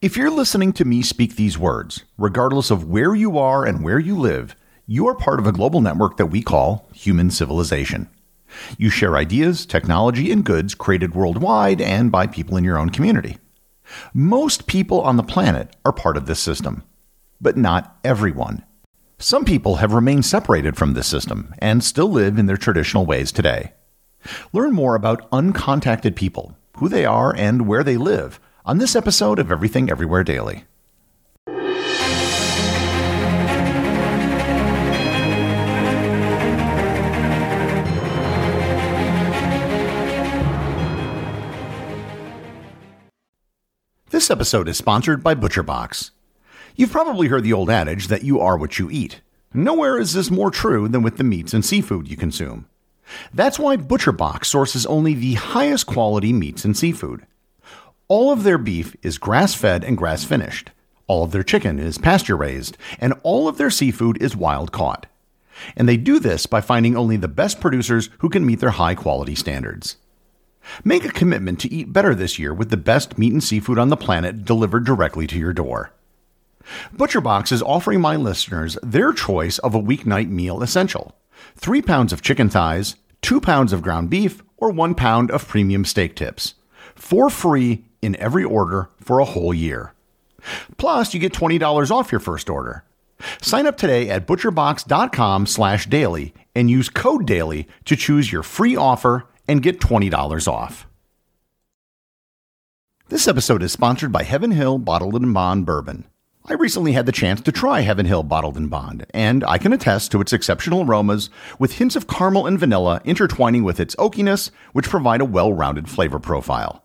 If you're listening to me speak these words, regardless of where you are and where you live, you are part of a global network that we call human civilization. You share ideas, technology, and goods created worldwide and by people in your own community. Most people on the planet are part of this system, but not everyone. Some people have remained separated from this system and still live in their traditional ways today. Learn more about uncontacted people, who they are, and where they live on this episode of Everything Everywhere Daily. This episode is sponsored by ButcherBox. You've probably heard the old adage that you are what you eat. Nowhere is this more true than with the meats and seafood you consume. That's why ButcherBox sources only the highest quality meats and seafood. All of their beef is grass fed and grass finished. All of their chicken is pasture raised, and all of their seafood is wild caught. And they do this by finding only the best producers who can meet their high quality standards. Make a commitment to eat better this year with the best meat and seafood on the planet delivered directly to your door. ButcherBox is offering my listeners their choice of a weeknight meal essential three pounds of chicken thighs, two pounds of ground beef, or one pound of premium steak tips for free in every order for a whole year. Plus, you get $20 off your first order. Sign up today at butcherbox.com slash daily and use code daily to choose your free offer and get $20 off. This episode is sponsored by Heaven Hill Bottled in Bond Bourbon. I recently had the chance to try Heaven Hill Bottled in Bond, and I can attest to its exceptional aromas with hints of caramel and vanilla intertwining with its oakiness, which provide a well rounded flavor profile.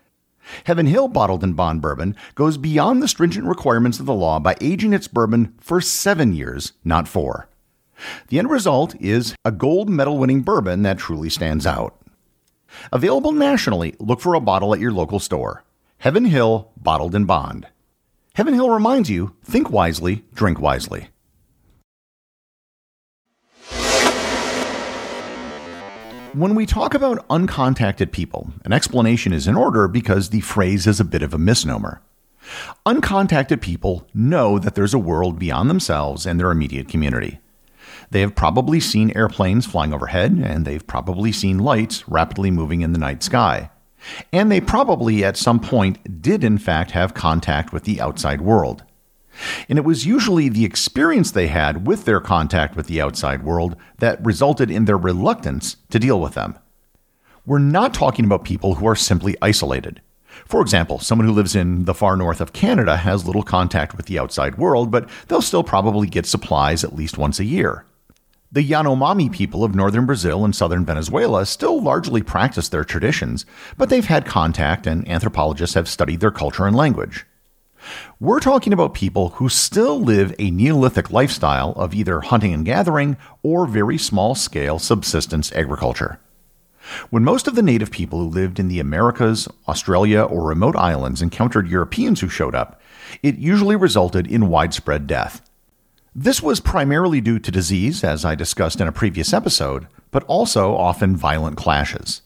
Heaven Hill Bottled in Bond Bourbon goes beyond the stringent requirements of the law by aging its bourbon for seven years, not four. The end result is a gold medal winning bourbon that truly stands out. Available nationally, look for a bottle at your local store. Heaven Hill Bottled in Bond. Heaven Hill reminds you think wisely, drink wisely. When we talk about uncontacted people, an explanation is in order because the phrase is a bit of a misnomer. Uncontacted people know that there's a world beyond themselves and their immediate community. They have probably seen airplanes flying overhead, and they've probably seen lights rapidly moving in the night sky. And they probably at some point did, in fact, have contact with the outside world. And it was usually the experience they had with their contact with the outside world that resulted in their reluctance to deal with them. We're not talking about people who are simply isolated. For example, someone who lives in the far north of Canada has little contact with the outside world, but they'll still probably get supplies at least once a year. The Yanomami people of northern Brazil and southern Venezuela still largely practice their traditions, but they've had contact and anthropologists have studied their culture and language. We're talking about people who still live a Neolithic lifestyle of either hunting and gathering or very small scale subsistence agriculture. When most of the native people who lived in the Americas, Australia, or remote islands encountered Europeans who showed up, it usually resulted in widespread death. This was primarily due to disease, as I discussed in a previous episode, but also often violent clashes.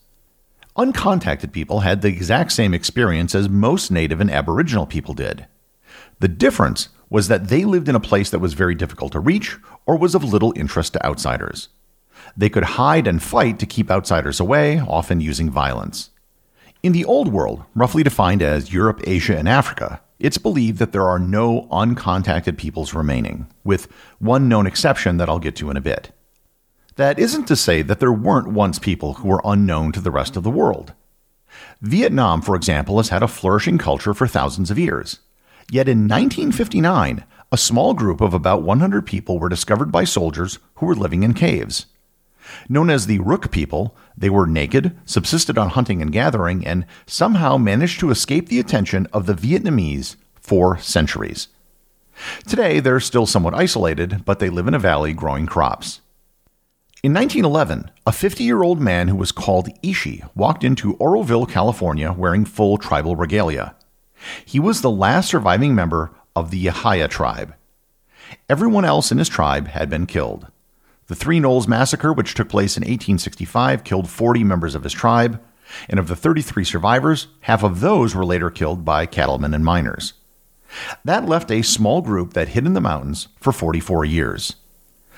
Uncontacted people had the exact same experience as most Native and Aboriginal people did. The difference was that they lived in a place that was very difficult to reach or was of little interest to outsiders. They could hide and fight to keep outsiders away, often using violence. In the Old World, roughly defined as Europe, Asia, and Africa, it's believed that there are no uncontacted peoples remaining, with one known exception that I'll get to in a bit. That isn't to say that there weren't once people who were unknown to the rest of the world. Vietnam, for example, has had a flourishing culture for thousands of years. Yet in 1959, a small group of about 100 people were discovered by soldiers who were living in caves. Known as the Ruc people, they were naked, subsisted on hunting and gathering, and somehow managed to escape the attention of the Vietnamese for centuries. Today, they're still somewhat isolated, but they live in a valley growing crops. In 1911, a 50 year old man who was called Ishi walked into Oroville, California, wearing full tribal regalia. He was the last surviving member of the Yahi tribe. Everyone else in his tribe had been killed. The Three Knolls Massacre, which took place in 1865, killed 40 members of his tribe, and of the 33 survivors, half of those were later killed by cattlemen and miners. That left a small group that hid in the mountains for 44 years.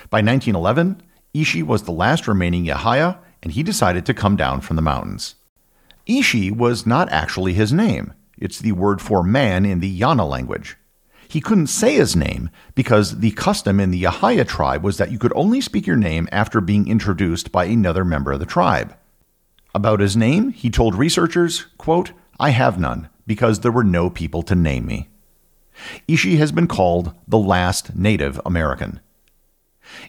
By 1911, Ishi was the last remaining Yahi, and he decided to come down from the mountains. Ishi was not actually his name. It's the word for man in the Yana language. He couldn't say his name because the custom in the Yahi tribe was that you could only speak your name after being introduced by another member of the tribe. About his name, he told researchers, quote, I have none, because there were no people to name me. Ishi has been called the last Native American.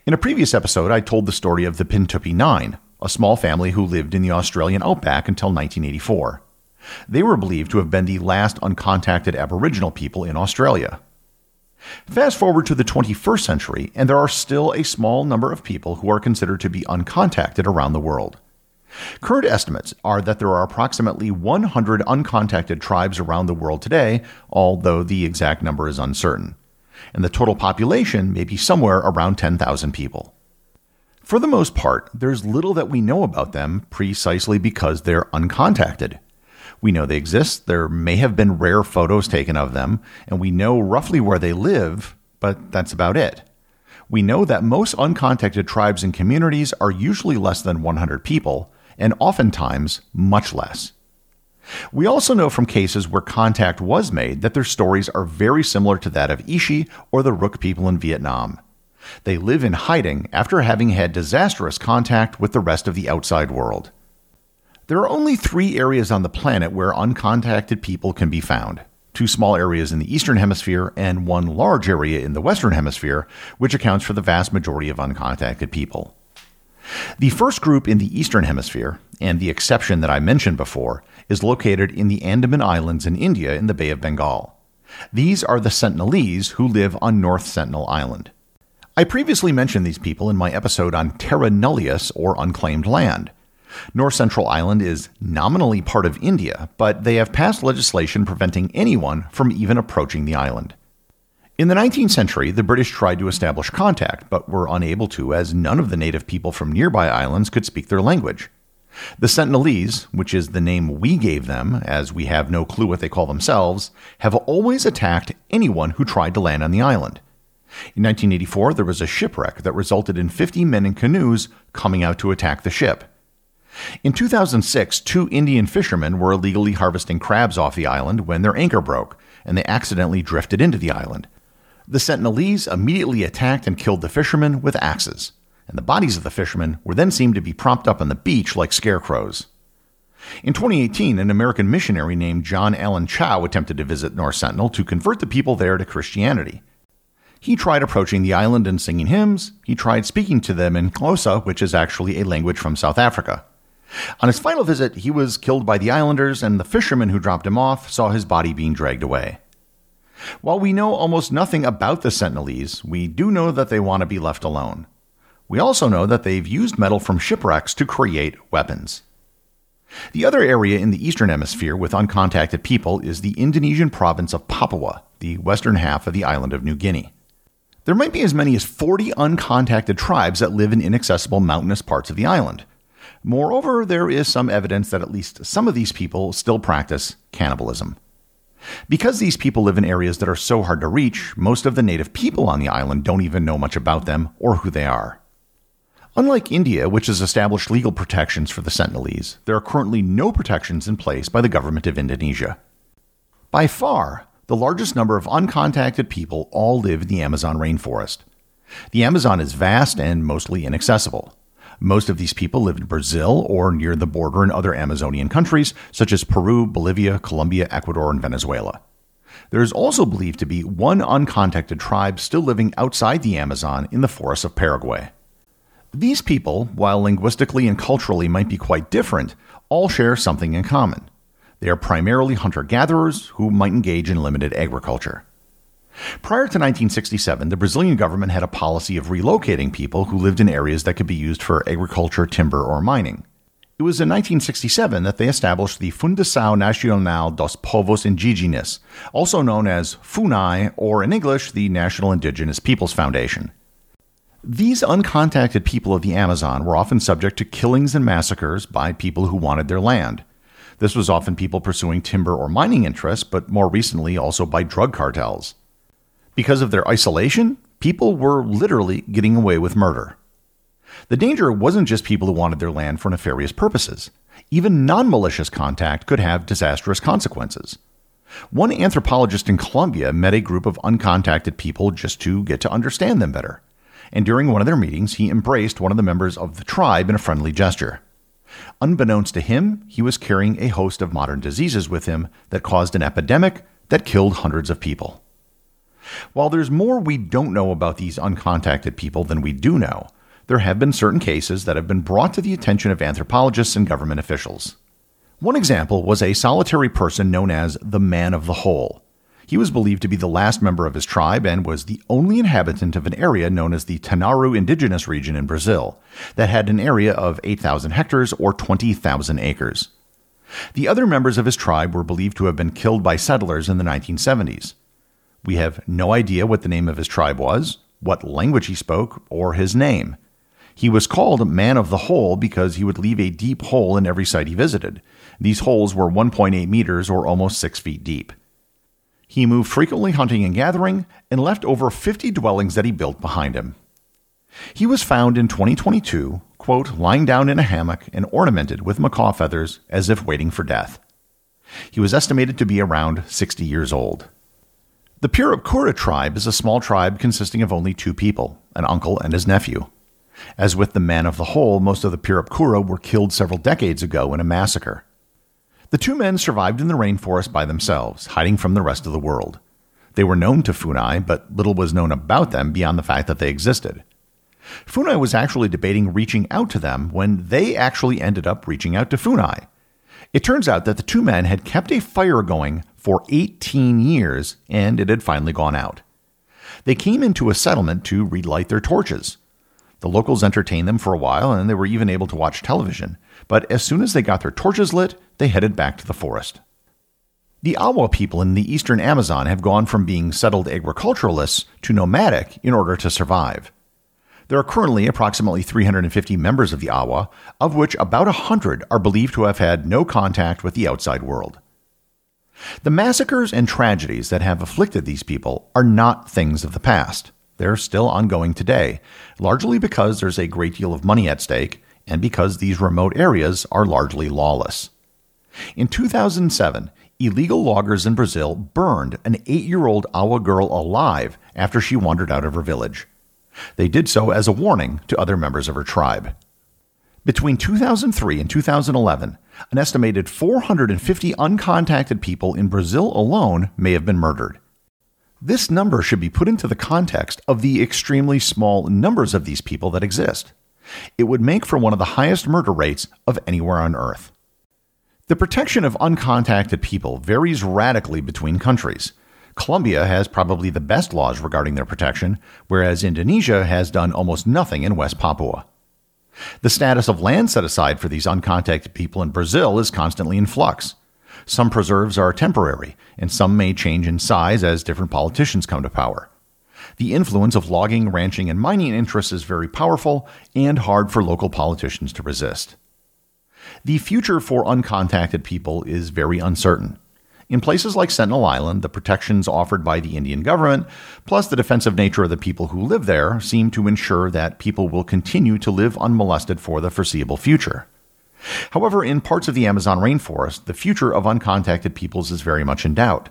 In a previous episode, I told the story of the Pintupi Nine, a small family who lived in the Australian outback until 1984. They were believed to have been the last uncontacted Aboriginal people in Australia. Fast forward to the 21st century, and there are still a small number of people who are considered to be uncontacted around the world. Current estimates are that there are approximately 100 uncontacted tribes around the world today, although the exact number is uncertain. And the total population may be somewhere around 10,000 people. For the most part, there's little that we know about them precisely because they're uncontacted. We know they exist, there may have been rare photos taken of them, and we know roughly where they live, but that's about it. We know that most uncontacted tribes and communities are usually less than 100 people, and oftentimes much less. We also know from cases where contact was made that their stories are very similar to that of Ishi or the Ruc people in Vietnam. They live in hiding after having had disastrous contact with the rest of the outside world. There are only three areas on the planet where uncontacted people can be found two small areas in the Eastern Hemisphere and one large area in the Western Hemisphere, which accounts for the vast majority of uncontacted people. The first group in the Eastern Hemisphere, and the exception that I mentioned before, is located in the Andaman Islands in India in the Bay of Bengal. These are the Sentinelese who live on North Sentinel Island. I previously mentioned these people in my episode on terra nullius, or unclaimed land. North Sentinel Island is nominally part of India, but they have passed legislation preventing anyone from even approaching the island. In the 19th century, the British tried to establish contact, but were unable to as none of the native people from nearby islands could speak their language. The Sentinelese, which is the name we gave them, as we have no clue what they call themselves, have always attacked anyone who tried to land on the island. In 1984, there was a shipwreck that resulted in 50 men in canoes coming out to attack the ship. In 2006, two Indian fishermen were illegally harvesting crabs off the island when their anchor broke, and they accidentally drifted into the island. The Sentinelese immediately attacked and killed the fishermen with axes, and the bodies of the fishermen were then seen to be propped up on the beach like scarecrows. In 2018, an American missionary named John Allen Chau attempted to visit North Sentinel to convert the people there to Christianity. He tried approaching the island and singing hymns. He tried speaking to them in Xhosa, which is actually a language from South Africa. On his final visit, he was killed by the islanders, and the fishermen who dropped him off saw his body being dragged away. While we know almost nothing about the Sentinelese, we do know that they want to be left alone. We also know that they've used metal from shipwrecks to create weapons. The other area in the Eastern Hemisphere with uncontacted people is the Indonesian province of Papua, the western half of the island of New Guinea. There might be as many as 40 uncontacted tribes that live in inaccessible mountainous parts of the island. Moreover, there is some evidence that at least some of these people still practice cannibalism. Because these people live in areas that are so hard to reach, most of the native people on the island don't even know much about them or who they are. Unlike India, which has established legal protections for the Sentinelese, there are currently no protections in place by the government of Indonesia. By far, the largest number of uncontacted people all live in the Amazon rainforest. The Amazon is vast and mostly inaccessible. Most of these people live in Brazil or near the border in other Amazonian countries, such as Peru, Bolivia, Colombia, Ecuador, and Venezuela. There is also believed to be one uncontacted tribe still living outside the Amazon in the forests of Paraguay. These people, while linguistically and culturally might be quite different, all share something in common. They are primarily hunter gatherers who might engage in limited agriculture. Prior to 1967, the Brazilian government had a policy of relocating people who lived in areas that could be used for agriculture, timber, or mining. It was in 1967 that they established the Fundação Nacional dos Povos Indígenas, also known as FUNAI, or in English, the National Indigenous Peoples Foundation. These uncontacted people of the Amazon were often subject to killings and massacres by people who wanted their land. This was often people pursuing timber or mining interests, but more recently also by drug cartels. Because of their isolation, people were literally getting away with murder. The danger wasn't just people who wanted their land for nefarious purposes. Even non malicious contact could have disastrous consequences. One anthropologist in Colombia met a group of uncontacted people just to get to understand them better. And during one of their meetings, he embraced one of the members of the tribe in a friendly gesture. Unbeknownst to him, he was carrying a host of modern diseases with him that caused an epidemic that killed hundreds of people. While there's more we don't know about these uncontacted people than we do know, there have been certain cases that have been brought to the attention of anthropologists and government officials. One example was a solitary person known as the Man of the Hole. He was believed to be the last member of his tribe and was the only inhabitant of an area known as the Tanaru Indigenous Region in Brazil, that had an area of 8,000 hectares or 20,000 acres. The other members of his tribe were believed to have been killed by settlers in the 1970s. We have no idea what the name of his tribe was, what language he spoke, or his name. He was called Man of the Hole because he would leave a deep hole in every site he visited. These holes were 1.8 meters or almost 6 feet deep. He moved frequently hunting and gathering and left over 50 dwellings that he built behind him. He was found in 2022, quote, lying down in a hammock and ornamented with macaw feathers as if waiting for death. He was estimated to be around 60 years old. The Piripkura tribe is a small tribe consisting of only two people, an uncle and his nephew. As with the Man of the Hole, most of the Piripkura were killed several decades ago in a massacre. The two men survived in the rainforest by themselves, hiding from the rest of the world. They were known to Funai, but little was known about them beyond the fact that they existed. Funai was actually debating reaching out to them when they actually ended up reaching out to Funai. It turns out that the two men had kept a fire going for 18 years and it had finally gone out. They came into a settlement to relight their torches. The locals entertained them for a while, and they were even able to watch television. But as soon as they got their torches lit, they headed back to the forest. The Awa people in the eastern Amazon have gone from being settled agriculturalists to nomadic in order to survive. There are currently approximately 350 members of the Awa, of which about 100 are believed to have had no contact with the outside world. The massacres and tragedies that have afflicted these people are not things of the past. They're still ongoing today, largely because there's a great deal of money at stake and because these remote areas are largely lawless. In 2007, illegal loggers in Brazil burned an eight year old Awa girl alive after she wandered out of her village. They did so as a warning to other members of her tribe. Between 2003 and 2011, an estimated 450 uncontacted people in Brazil alone may have been murdered. This number should be put into the context of the extremely small numbers of these people that exist. It would make for one of the highest murder rates of anywhere on Earth. The protection of uncontacted people varies radically between countries. Colombia has probably the best laws regarding their protection, whereas Indonesia has done almost nothing in West Papua. The status of land set aside for these uncontacted people in Brazil is constantly in flux. Some preserves are temporary, and some may change in size as different politicians come to power. The influence of logging, ranching, and mining interests is very powerful and hard for local politicians to resist. The future for uncontacted people is very uncertain. In places like Sentinel Island, the protections offered by the Indian government, plus the defensive nature of the people who live there, seem to ensure that people will continue to live unmolested for the foreseeable future. However, in parts of the Amazon rainforest, the future of uncontacted peoples is very much in doubt.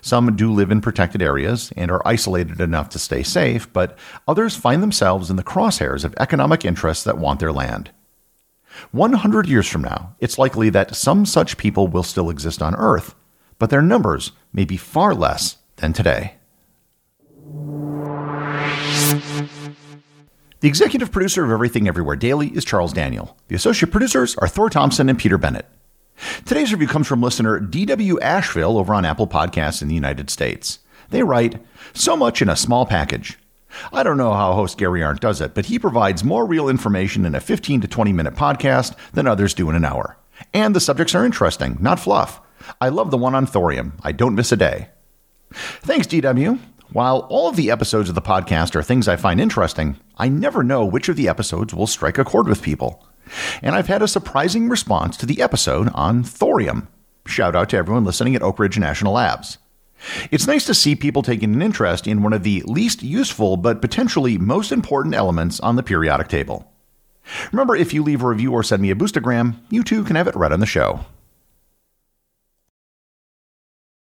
Some do live in protected areas and are isolated enough to stay safe, but others find themselves in the crosshairs of economic interests that want their land. 100 years from now, it's likely that some such people will still exist on Earth, but their numbers may be far less than today. The executive producer of Everything Everywhere Daily is Charles Daniel. The associate producers are Thor Thompson and Peter Bennett. Today's review comes from listener DW Asheville over on Apple Podcasts in the United States. They write, So much in a small package. I don't know how host Gary Arndt does it, but he provides more real information in a 15 to 20 minute podcast than others do in an hour. And the subjects are interesting, not fluff. I love the one on thorium. I don't miss a day. Thanks, DW. While all of the episodes of the podcast are things I find interesting, I never know which of the episodes will strike a chord with people. And I've had a surprising response to the episode on thorium. Shout out to everyone listening at Oak Ridge National Labs. It's nice to see people taking an interest in one of the least useful but potentially most important elements on the periodic table. Remember, if you leave a review or send me a boostagram, you too can have it read on the show.